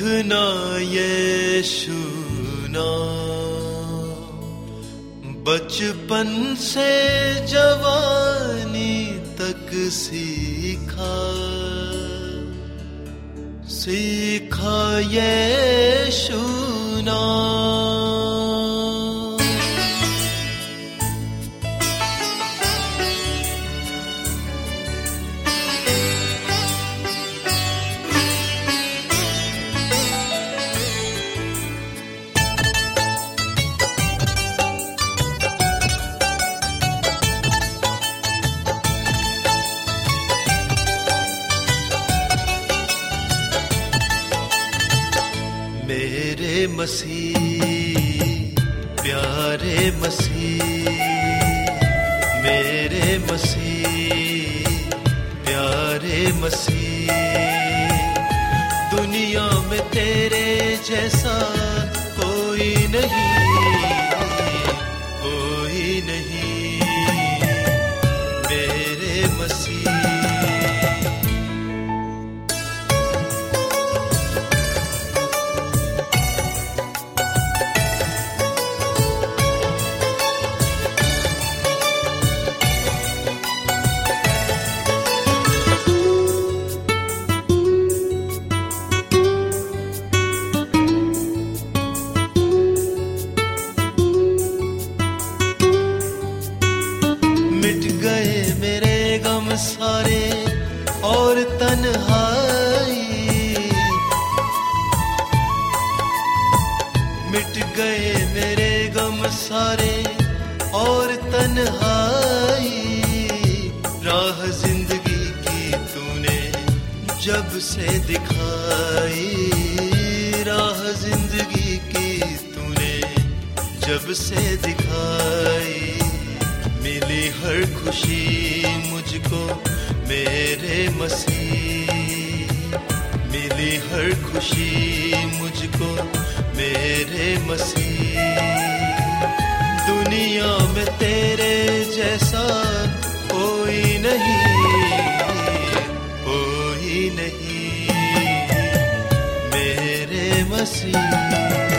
लिखना ये सुना बचपन से जवानी तक सीखा। सीखा ये शुना मसीह मेरे मसीह प्यारे मसीह दुनिया में तेरे जैसा कोई नहीं कोई नहीं। मिट गए मेरे गम सारे और तन्हाई। राह ज़िंदगी की तूने जब से दिखाई। राह ज़िंदगी की तूने जब से दिखाई। मिली हर खुशी मुझको मेरे मसीह। मिली हर खुशी मुझको मेरे मसीह। दुनिया में तेरे जैसा कोई नहीं कोई नहीं। मेरे मसीह।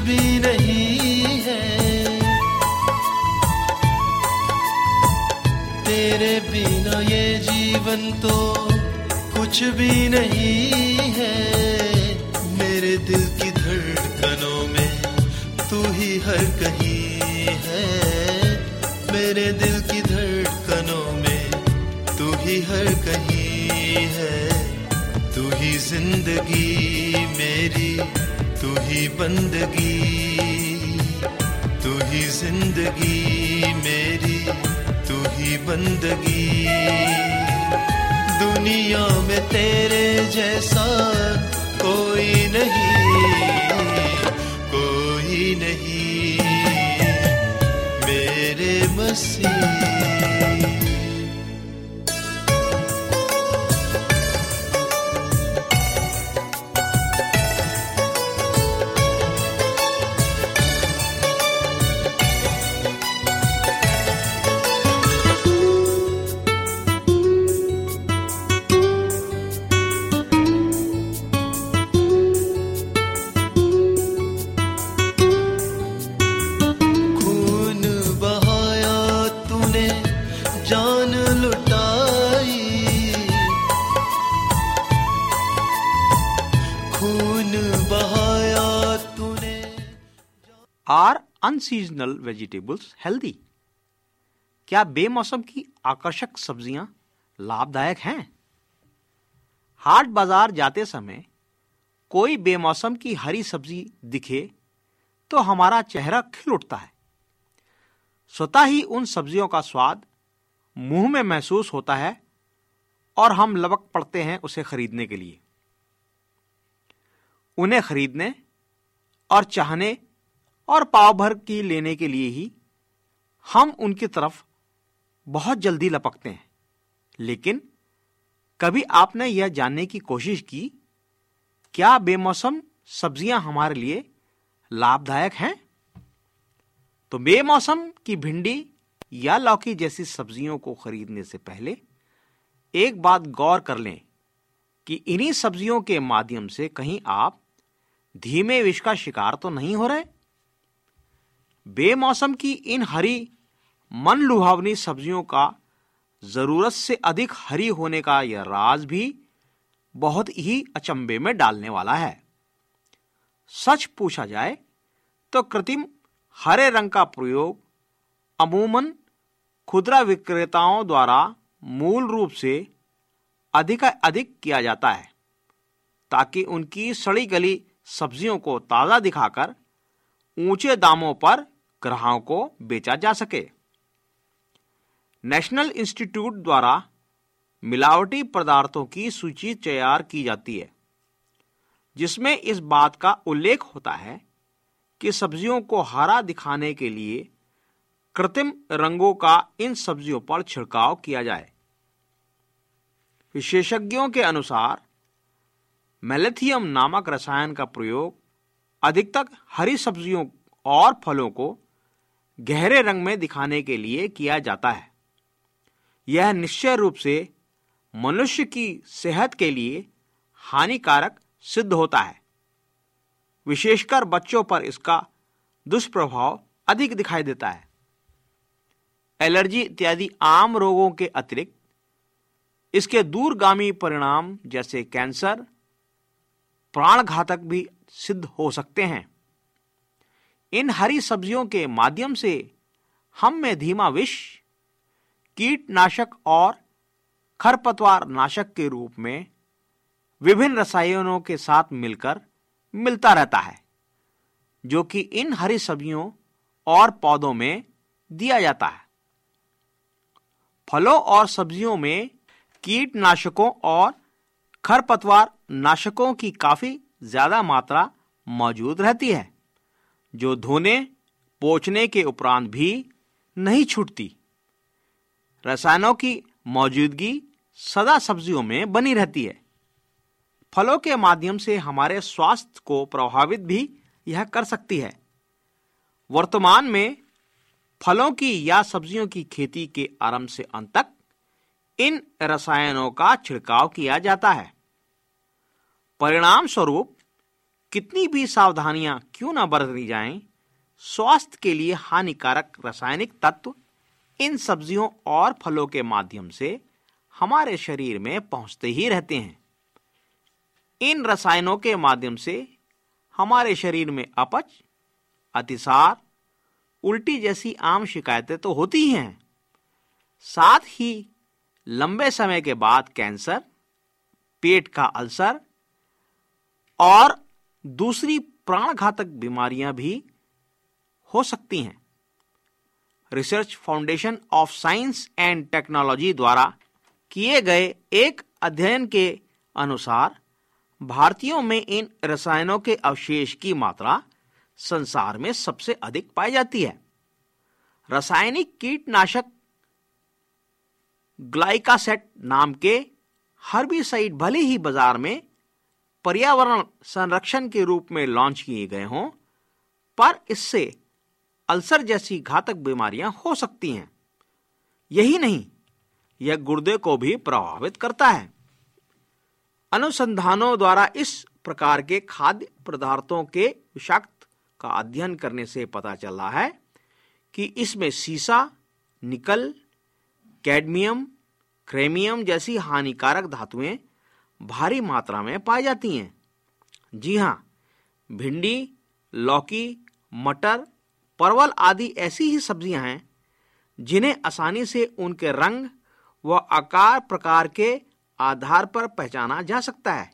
भी नहीं है। तेरे बिना ये जीवन तो कुछ भी नहीं है। मेरे दिल की धड़कनों में तू ही हर कहीं है। मेरे दिल की धड़कनों में तू ही हर कहीं है। तू ही ज़िंदगी मेरी तू ही बंदगी, तू ही ज़िंदगी मेरी, तू ही बंदगी। दुनिया में तेरे जैसा कोई नहीं कोई नहीं। मेरे मसीह आर अनसीजनल वेजिटेबल्स हेल्दी क्या बेमौसम की आकर्षक सब्ज़ियाँ लाभदायक हैं? हाट बाज़ार जाते समय कोई बेमौसम की हरी सब्ज़ी दिखे तो हमारा चेहरा खिल उठता है। स्वतः ही उन सब्जियों का स्वाद मुँह में महसूस होता है और हम लबक पड़ते हैं उसे खरीदने के लिए। उन्हें खरीदने और चाहने और पाव भर की लेने के लिए ही हम उनकी तरफ़ बहुत जल्दी लपकते हैं। लेकिन कभी आपने यह जानने की कोशिश की, क्या बेमौसम सब्ज़ियाँ हमारे लिए लाभदायक हैं? तो बेमौसम की भिंडी या लौकी जैसी सब्जियों को खरीदने से पहले एक बात गौर कर लें कि इन्हीं सब्जियों के माध्यम से कहीं आप धीमे विष का शिकार तो नहीं हो रहे? बेमौसम की इन हरी मन लुभावनी सब्जियों का ज़रूरत से अधिक हरी होने का यह राज भी बहुत ही अचंबे में डालने वाला है। सच पूछा जाए तो कृत्रिम हरे रंग का प्रयोग अमूमन खुदरा विक्रेताओं द्वारा मूल रूप से अधिक अधिक किया जाता है, ताकि उनकी सड़ी गली सब्जियों को ताज़ा दिखाकर ऊँचे दामों पर ग्राहकों को बेचा जा सके। नेशनल इंस्टीट्यूट द्वारा मिलावटी पदार्थों की सूची तैयार की जाती है, जिसमें इस बात का उल्लेख होता है कि सब्जियों को हरा दिखाने के लिए कृत्रिम रंगों का इन सब्जियों पर छिड़काव किया जाए। विशेषज्ञों के अनुसार, मेलेथियम नामक रसायन का प्रयोग अधिकतर हरी सब्जियों और फलों को गहरे रंग में दिखाने के लिए किया जाता है। यह निश्चय रूप से मनुष्य की सेहत के लिए हानिकारक सिद्ध होता है। विशेषकर बच्चों पर इसका दुष्प्रभाव अधिक दिखाई देता है। एलर्जी इत्यादि आम रोगों के अतिरिक्त इसके दूरगामी परिणाम जैसे कैंसर प्राण घातक भी सिद्ध हो सकते हैं। इन हरी सब्जियों के माध्यम से हम में धीमा विष, कीटनाशक और खरपतवार नाशक के रूप में विभिन्न रसायनों के साथ मिलकर मिलता रहता है, जो कि इन हरी सब्जियों और पौधों में दिया जाता है। फलों और सब्जियों में कीटनाशकों और खरपतवार नाशकों की काफ़ी ज़्यादा मात्रा मौजूद रहती है। जो धोने, पोछने के उपरांत भी नहीं छूटती। रसायनों की मौजूदगी सदा सब्जियों में बनी रहती है। फलों के माध्यम से हमारे स्वास्थ्य को प्रभावित भी यह कर सकती है। वर्तमान में फलों की या सब्जियों की खेती के आरंभ से अंत तक इन रसायनों का छिड़काव किया जाता है। परिणाम स्वरूप कितनी भी सावधानियाँ क्यों न बरती जाएँ, स्वास्थ्य के लिए हानिकारक रासायनिक तत्व इन सब्जियों और फलों के माध्यम से हमारे शरीर में पहुँचते ही रहते हैं। इन रसायनों के माध्यम से हमारे शरीर में अपच अतिसार उल्टी जैसी आम शिकायतें तो होती ही हैं। साथ ही लंबे समय के बाद कैंसर पेट का अल्सर और दूसरी प्राणघातक बीमारियाँ भी हो सकती हैं। Research foundation of science and technology द्वारा किए गए एक अध्ययन के अनुसार भारतीयों में इन रसायनों के अवशेष की मात्रा संसार में सबसे अधिक पाई जाती है। रासायनिक कीटनाशक ग्लाइकासेट नाम के हर्बिसाइड भले ही बाज़ार में पर्यावरण संरक्षण के रूप में लॉन्च किए गए हों, पर इससे अल्सर जैसी घातक बीमारियाँ हो सकती हैं। यही नहीं, यह गुर्दे को भी प्रभावित करता है। अनुसंधानों द्वारा इस प्रकार के खाद्य पदार्थों के विषाक्त का अध्ययन करने से पता चला है कि इसमें सीसा, निकल, कैडमियम, क्रेमियम जैसी हानिकारक धातुएँ भारी मात्रा में पाई जाती हैं। जी हाँ भिंडी, लौकी, मटर, परवल आदि ऐसी ही सब्ज़ियाँ हैं, जिन्हें आसानी से उनके रंग व आकार प्रकार के आधार पर पहचाना जा सकता है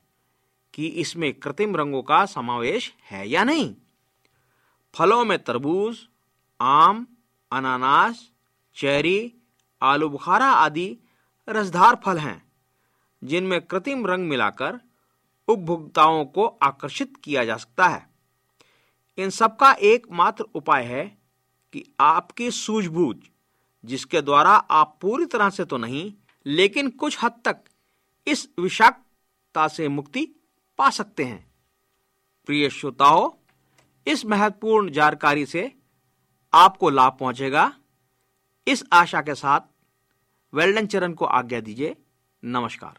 कि इसमें कृत्रिम रंगों का समावेश है या नहीं। फलों में तरबूज, आम, अनानास, चेरी, आलू बुखारा आदि रसधार फल हैं। जिनमें कृत्रिम रंग मिलाकर उपभोक्ताओं को आकर्षित किया जा सकता है। इन सबका एकमात्र उपाय है कि आपकी सूझबूझ, जिसके द्वारा आप पूरी तरह से तो नहीं, लेकिन कुछ हद तक इस विषाक्तता से मुक्ति पा सकते हैं। प्रिय श्रोताओं, इस महत्वपूर्ण जानकारी से आपको लाभ पहुंचेगा। इस आशा के साथ, वेल्डन चरण को आज्ञा दीजिए। नमस्कार।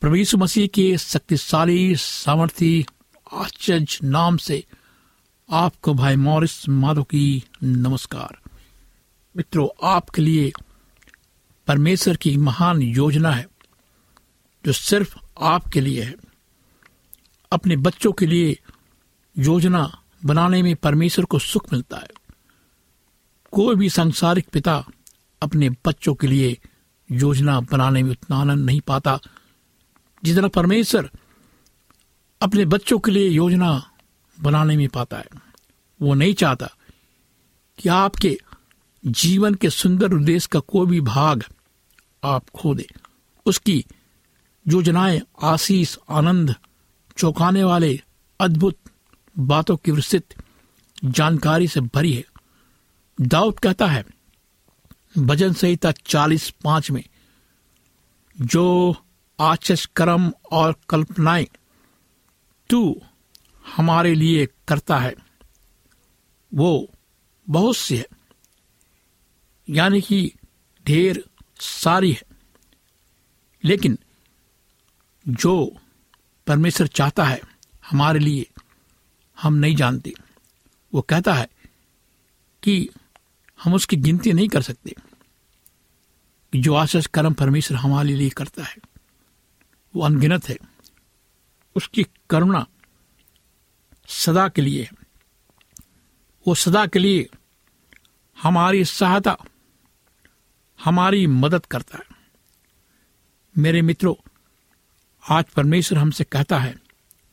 प्रभु यीशु मसीह के शक्तिशाली, सामर्थी, आश्चर्य नाम से आपको भाई मॉरिस माधो की नमस्कार। मित्रों, आपके लिए परमेश्वर की महान योजना है, जो सिर्फ़ आपके लिए है। अपने बच्चों के लिए योजना बनाने में परमेश्वर को सुख मिलता है। कोई भी सांसारिक पिता अपने बच्चों के लिए योजना बनाने में उतना आनंद नहीं पाता। जितना परमेश्वर अपने बच्चों के लिए योजना बनाने में पाता है, वो नहीं चाहता कि आपके जीवन के सुंदर उद्देश्य का कोई भी भाग आप खो दे। उसकी योजनाएँ, आशीष, आनंद, चौंकाने वाले अद्भुत बातों की विस्तृत जानकारी से भरी है। दाऊद कहता है, भजन संहिता चालीस पाँच में, जो आचस कर्म और कल्पनाएँ तू हमारे लिए करता है। वो बहुत सी है। यानी कि ढेर सारी है। लेकिन जो परमेश्वर चाहता है हमारे लिए हम नहीं जानते। वो कहता है कि हम उसकी गिनती नहीं कर सकते। जो आशीष कर्म परमेश्वर हमारे लिए करता है। वो अनगिनत है। उसकी करुणा सदा के लिए वो सदा के लिए हमारी सहायता, हमारी मदद करता है। मेरे मित्रों, आज परमेश्वर हमसे कहता है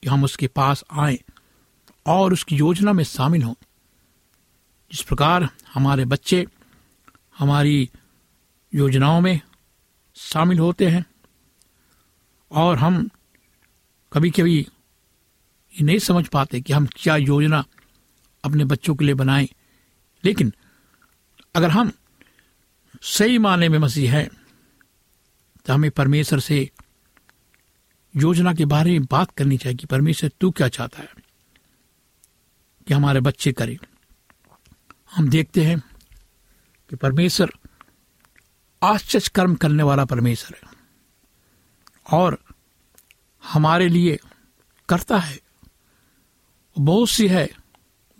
कि हम उसके पास आए और उसकी योजना में शामिल हों। जिस प्रकार हमारे बच्चे हमारी योजनाओं में शामिल होते हैं और हम कभी कभी ये नहीं समझ पाते कि हम क्या योजना अपने बच्चों के लिए बनाएँ। लेकिन अगर हम सही माने में मसीह हैं तो हमें परमेश्वर से योजना के बारे में बात करनी चाहिए कि परमेश्वर, तू क्या चाहता है कि हमारे बच्चे करें। हम देखते हैं कि परमेश्वर आश्चर्य कर्म करने वाला परमेश्वर है। और हमारे लिए करता है। बहुत सी है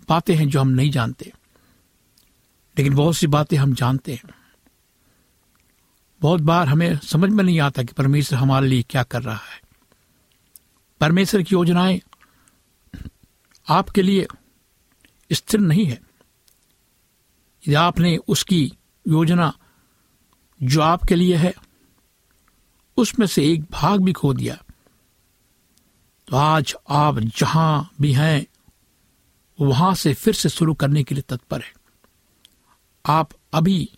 बातें हैं जो हम नहीं जानते, लेकिन बहुत सी बातें हम जानते हैं। बहुत बार हमें समझ में नहीं आता कि परमेश्वर हमारे लिए क्या कर रहा है। परमेश्वर की योजनाएँ आपके लिए स्थिर नहीं है। यदि आपने उसकी योजना जो आपके लिए है उसमें से एक भाग भी खो दिया। तो आज आप जहाँ भी हैं, वहाँ से फिर से शुरू करने के लिए तत्पर है। आप अभी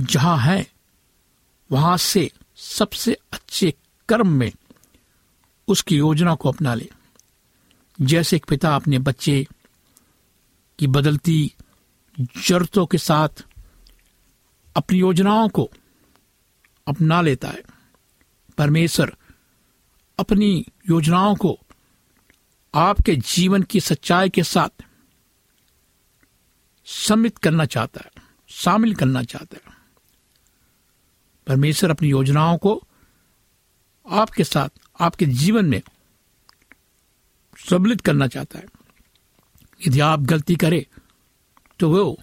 जहाँ हैं, वहाँ से सबसे अच्छे कर्म में उसकी योजना को अपना ले। जैसे एक पिता अपने बच्चे की बदलती जरूरतों के साथ अपनी योजनाओं को अपना लेता है। परमेश्वर, अपनी योजनाओं को आपके जीवन की सच्चाई के साथ सम्मित करना चाहता है, शामिल करना चाहता है। परमेश्वर अपनी योजनाओं को आपके साथ, आपके जीवन में सम्मिलित करना चाहता है। यदि आप गलती करें तो वो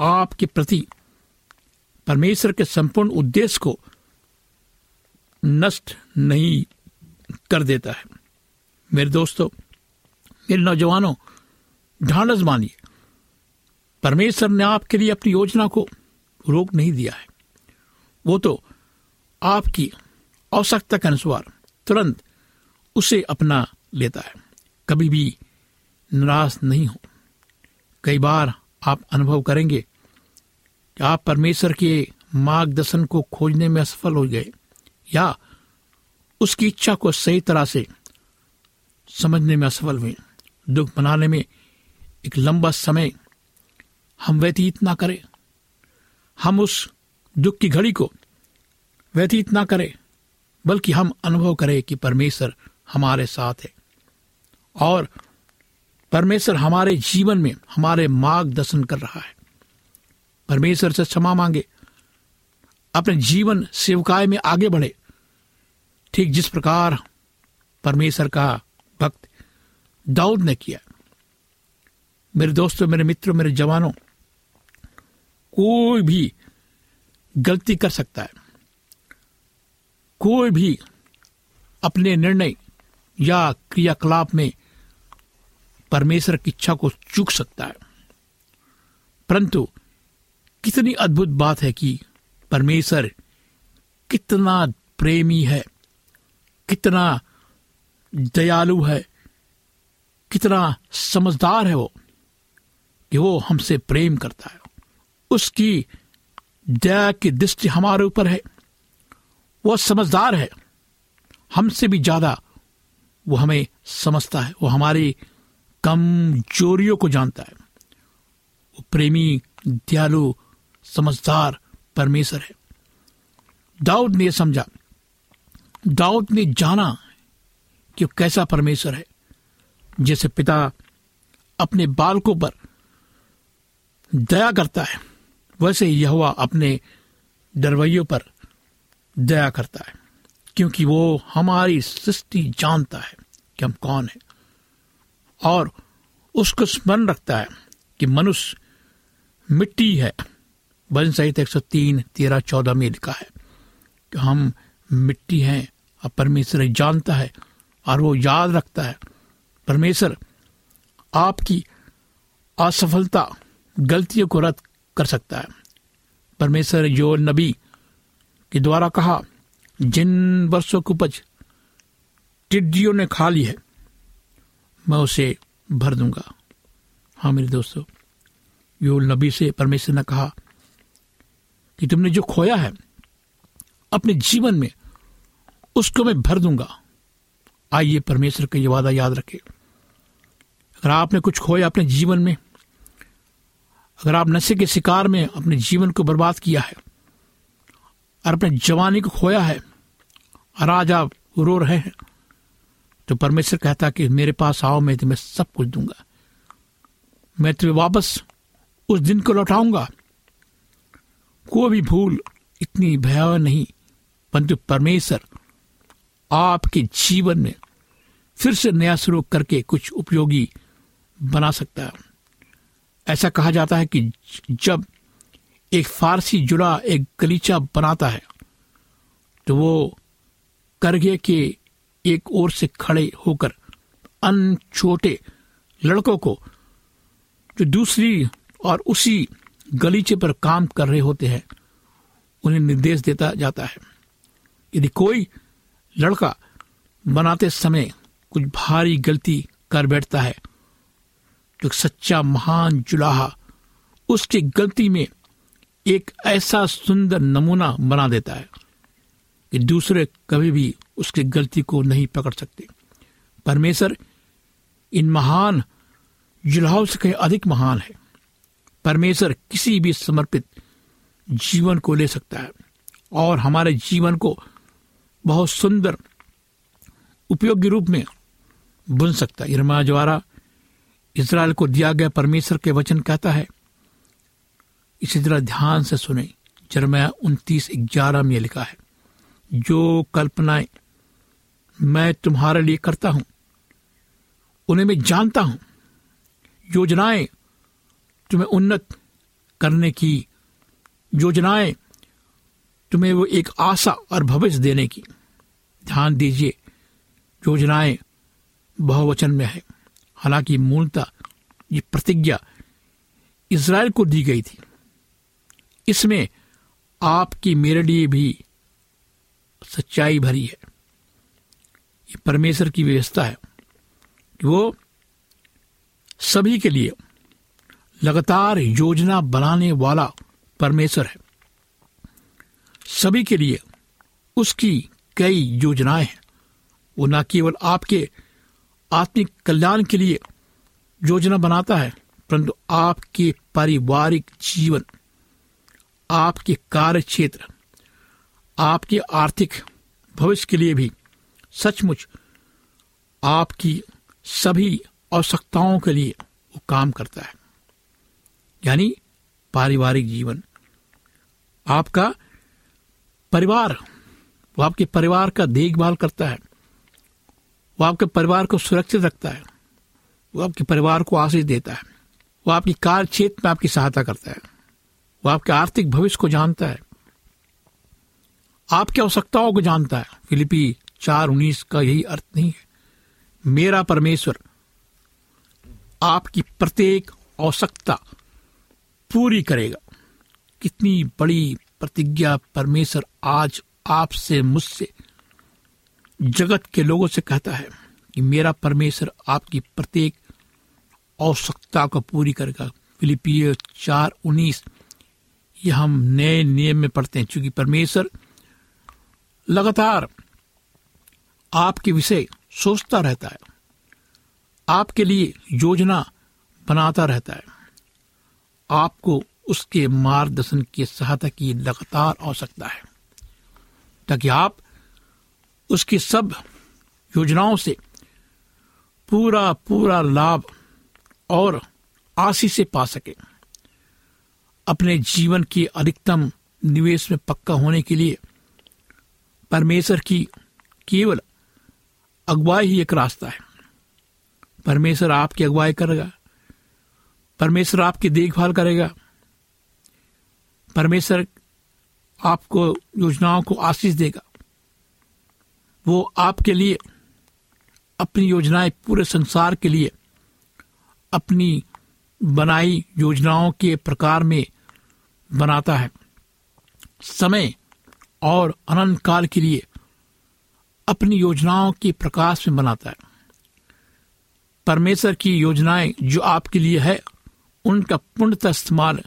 आपके प्रति परमेश्वर के संपूर्ण उद्देश्य को नष्ट नहीं कर देता है। मेरे दोस्तों, मेरे नौजवानों ढांढस मानिए परमेश्वर ने आपके लिए अपनी योजना को रोक नहीं दिया है। वो तो आपकी आवश्यकता के अनुसार तुरंत उसे अपना लेता है। कभी भी निराश नहीं हो। कई बार आप अनुभव करेंगे कि आप परमेश्वर के मार्गदर्शन को खोजने में असफल हो गए। या उसकी इच्छा को सही तरह से समझने में असफल हुए। दुख मनाने में एक लंबा समय हम व्यतीत ना करें। हम उस दुख की घड़ी को व्यतीत ना करें, बल्कि हम अनुभव करें कि परमेश्वर हमारे साथ है। और परमेश्वर हमारे जीवन में हमारे मार्गदर्शन कर रहा है। परमेश्वर से क्षमा मांगे, अपने जीवन सेवकाय में आगे बढ़े। ठीक जिस प्रकार परमेश्वर का भक्त दाऊद ने किया। मेरे दोस्तों, मेरे मित्रों, मेरे जवानों, कोई भी गलती कर सकता है। कोई भी अपने निर्णय या क्रियाकलाप में परमेश्वर की इच्छा को चूक सकता है। परंतु कितनी अद्भुत बात है कि परमेश्वर कितना प्रेमी है। कितना दयालु है, कितना समझदार है वो, कि वो हमसे प्रेम करता है। उसकी दया की दृष्टि हमारे ऊपर है। वो समझदार है। हमसे भी ज़्यादा वो हमें समझता है। वो हमारी कमजोरियों को जानता है। वो प्रेमी, दयालु, समझदार परमेश्वर है। दाऊद ने समझा। दाऊद ने जाना कि कैसा परमेश्वर है, जैसे पिता अपने बालकों पर दया करता है, वैसे यह अपने डरवैयों पर दया करता है, क्योंकि वो हमारी सृष्टि जानता है कि हम कौन है। और उसको स्मरण रखता है कि मनुष्य मिट्टी है। भजन सहित एक सौ तीन, तेरह, चौदह में लिखा है कि हम मिट्टी हैं और परमेश्वर जानता है और वो याद रखता है। परमेश्वर आपकी असफलता, गलतियों को रद्द कर सकता है। परमेश्वर जो नबी के द्वारा कहा, जिन वर्षों की उपज टिड्डियों ने खा ली है, मैं उसे भर दूँगा। हाँ मेरे दोस्तों यो नबी से परमेश्वर ने कहा कि तुमने जो खोया है, अपने जीवन में उसको मैं भर दूँगा। आइए परमेश्वर का ये वादा याद रखे। अगर आपने कुछ खोया अपने जीवन में, अगर आप नशे के शिकार में अपने जीवन को बर्बाद किया है, और अपने जवानी को खोया है, और आज आप रो रहे हैं तो परमेश्वर कहता कि मेरे पास आओ, मैं तुम्हें सब कुछ दूँगा। मैं तुम्हें वापस उस दिन को लौटाऊँगा। कोई भी भूल इतनी भयावह नहीं, परंतु परमेश्वर आपके जीवन में फिर से नया शुरू करके कुछ उपयोगी बना सकता है। ऐसा कहा जाता है कि जब एक फारसी जुड़ा एक गलीचा बनाता है तो वो करगे के एक ओर से खड़े होकर अन छोटे लड़कों को जो दूसरी और उसी गलीचे पर काम कर रहे होते हैं, उन्हें निर्देश देता जाता है। यदि कोई लड़का बनाते समय कुछ भारी गलती कर बैठता है। तो सच्चा महान जुलाहा, उसकी गलती में एक ऐसा सुंदर नमूना बना देता है कि दूसरे कभी भी उसकी गलती को नहीं पकड़ सकते। परमेश्वर इन महान जुलाहों से कहीं अधिक महान है। परमेश्वर किसी भी समर्पित जीवन को ले सकता है और हमारे जीवन को बहुत सुंदर उपयोगी रूप में बुन सकता है। इरमा द्वारा इसराइल को दिया गया परमेश्वर के वचन कहता है, इसी तरह ध्यान से सुने। जरमया उनतीस, ग्यारह में लिखा है, जो कल्पनाएँ मैं तुम्हारे लिए करता हूँ, उन्हें मैं जानता हूँ। योजनाएँ तुम्हें उन्नत करने की योजनाएँ तुम्हें वो एक आशा और भविष्य देने की। ध्यान दीजिए, योजनाएँ बहुवचन में है। हालाँकि मूलतः ये प्रतिज्ञा इसराइल को दी गई थी। इसमें आपकी मेरे लिए भी सच्चाई भरी है। ये परमेश्वर की व्यवस्था है। कि वो सभी के लिए लगातार योजना बनाने वाला परमेश्वर है। सभी के लिए उसकी कई योजनाएँ हैं। वो न केवल आपके आत्मिक कल्याण के लिए योजना बनाता है, परंतु आपके पारिवारिक जीवन, आपके कार्य क्षेत्र आपके आर्थिक भविष्य के लिए भी सचमुच आपकी सभी आवश्यकताओं के लिए वो काम करता है। यानी पारिवारिक जीवन, आपका परिवार, वो आपके परिवार का देखभाल करता है। वो आपके परिवार को सुरक्षित रखता है। वो आपके परिवार को आशीष देता है। वो आपकी कार्य क्षेत्र में आपकी सहायता करता है। वो आपके आर्थिक भविष्य को जानता है। आपकी आवश्यकताओं को जानता है। फिलिपी चार उन्नीस का यही अर्थ नहीं है। मेरा परमेश्वर, आपकी प्रत्येक आवश्यकता पूरी करेगा। कितनी बड़ी प्रतिज्ञा परमेश्वर आज आपसे मुझसे, जगत के लोगों से कहता है कि मेरा परमेश्वर आपकी प्रत्येक आवश्यकता को पूरी करेगा। फिलिपिय चार उन्नीस, यह हम नए नियम में पढ़ते हैं क्योंकि परमेश्वर लगातार आपके विषय सोचता रहता है, आपके लिए योजना बनाता रहता है, आपको उसके मार्गदर्शन की सहायता की लगातार आवश्यकता है। ताकि आप उसकी सब योजनाओं से पूरा पूरा लाभ और आशीष से पा सके। अपने जीवन के अधिकतम निवेश में पक्का होने के लिए परमेश्वर की केवल अगुवाई ही एक रास्ता है। परमेश्वर आपकी अगुवाई करेगा। परमेश्वर आपकी देखभाल करेगा। परमेश्वर आपको योजनाओं को आशीष देगा। वो आपके लिए अपनी योजनाएँ पूरे संसार के लिए अपनी बनाई योजनाओं के प्रकार में बनाता है। समय और अनंत काल के लिए अपनी योजनाओं के प्रकाश में बनाता है। परमेश्वर की योजनाएँ जो आपके लिए है, उनका पूर्णतः इस्तेमाल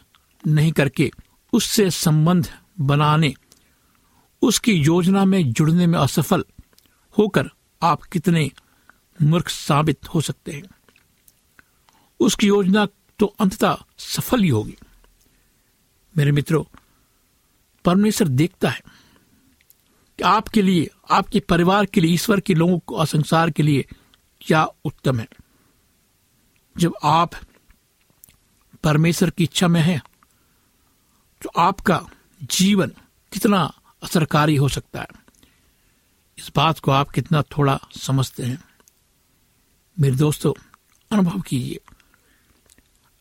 नहीं करके उससे संबंध बनाने, उसकी योजना में जुड़ने में असफल होकर आप कितने मूर्ख साबित हो सकते हैं। उसकी योजना तो अंततः सफल ही होगी। मेरे मित्रों, परमेश्वर देखता है कि आपके लिए, आपके परिवार के लिए, ईश्वर के लोगों को, और संसार के लिए क्या उत्तम है। जब आप परमेश्वर की इच्छा में हैं तो आपका जीवन कितना असरकारी हो सकता है। इस बात को आप कितना थोड़ा समझते हैं। मेरे दोस्तों, अनुभव कीजिए।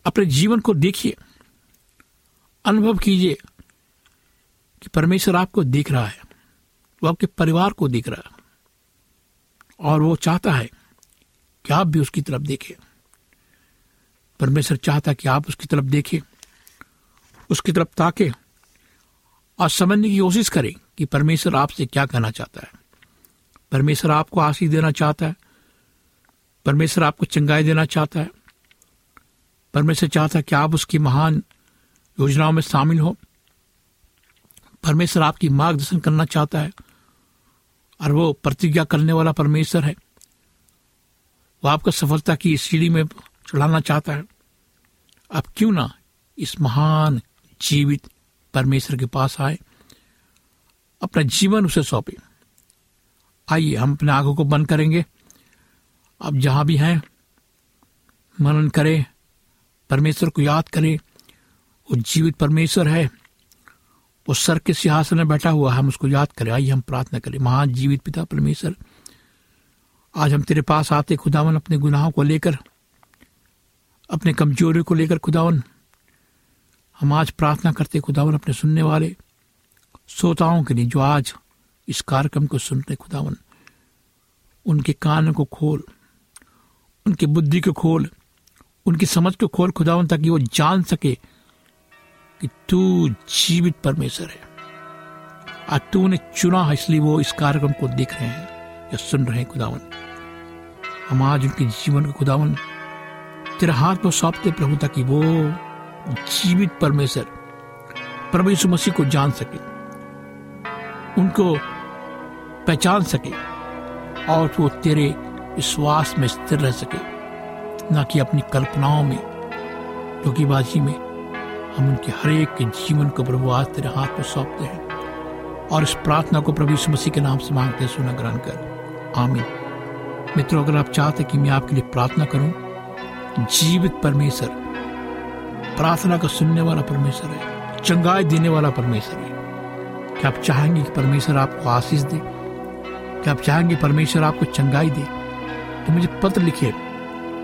अपने जीवन को देखिए। अनुभव कीजिए कि परमेश्वर आपको देख रहा है। वो आपके परिवार को देख रहा है। और वो चाहता है कि आप भी उसकी तरफ़ देखें। परमेश्वर चाहता है कि आप उसकी तरफ़ देखें। उसकी तरफ़ ताके और समझने की कोशिश करें कि परमेश्वर आपसे क्या कहना चाहता है। परमेश्वर आपको आशीष देना चाहता है। परमेश्वर आपको चंगाई देना चाहता है। परमेश्वर चाहता है कि आप उसकी महान योजनाओं में शामिल हो। परमेश्वर आपकी मार्गदर्शन करना चाहता है और वो प्रतिज्ञा करने वाला परमेश्वर है। वो आपको सफलता की सीढ़ी में चढ़ाना चाहता है। अब क्यों ना इस महान जीवित परमेश्वर के पास आए, अपना जीवन उसे सौंपे। आइए, हम अपने आँखों को बंद करेंगे। अब जहाँ भी हैं, मनन करें, परमेश्वर को याद करें। वो जीवित परमेश्वर है। वो सर के सिंहासन में बैठा हुआ है। हम उसको याद करें। आइए, हम प्रार्थना करें। महान जीवित पिता परमेश्वर, आज हम तेरे पास आते खुदावन अपने गुनाहों को लेकर, अपने कमजोरियों को लेकर खुदावन। हम आज प्रार्थना करते खुदावन अपने सुनने वाले श्रोताओं के लिए जो आज इस कार्यक्रम को सुन रहे खुदावन। उनके कान को खोल, उनकी बुद्धि को खोल, उनकी समझ को खोल, खुदावन, ताकि वो जान सके कि तू जीवित परमेश्वर है। आज तू उन्हें चुना है, इसलिए वो इस कार्यक्रम को देख रहे हैं या सुन रहे हैं, खुदावन। हम आज उनके जीवन को, खुदावन, तेरे हाथ में सौंपते प्रभु, ताकि वो जीवित परमेश्वर प्रभु यीशु मसीह को जान सके, उनको पहचान सके और वो तेरे विश्वास में स्थिर रह सके, ना कि अपनी कल्पनाओं में धोखेबाजी में। हम उनके हर एक के जीवन को प्रभु आज तेरे हाथ में सौंपते हैं और इस प्रार्थना को प्रभु यीशु मसीह के नाम से मांगते सुना ग्रहण कर। आमीन। मित्रों, अगर आप चाहते कि मैं आपके लिए प्रार्थना करूँ, जीवित परमेश्वर प्रार्थना का सुनने वाला परमेश्वर है, चंगाई देने वाला परमेश्वर है। क्या आप चाहेंगे कि परमेश्वर आपको आशीष दे? क्या आप चाहेंगे परमेश्वर आपको चंगाई दे? तो मुझे पत्र लिखे,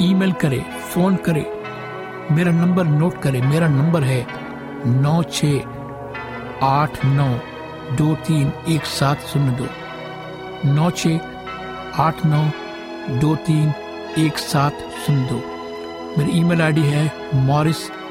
ईमेल करे, फ़ोन करे, मेरा नंबर नोट करे। मेरा नंबर है नौ छ आठ नौ दो तीन एक सात शून्य दो। नौ छ आठ नौ दो तीन एक सात शून्य दो। मेरी ईमेल आईडी है Morris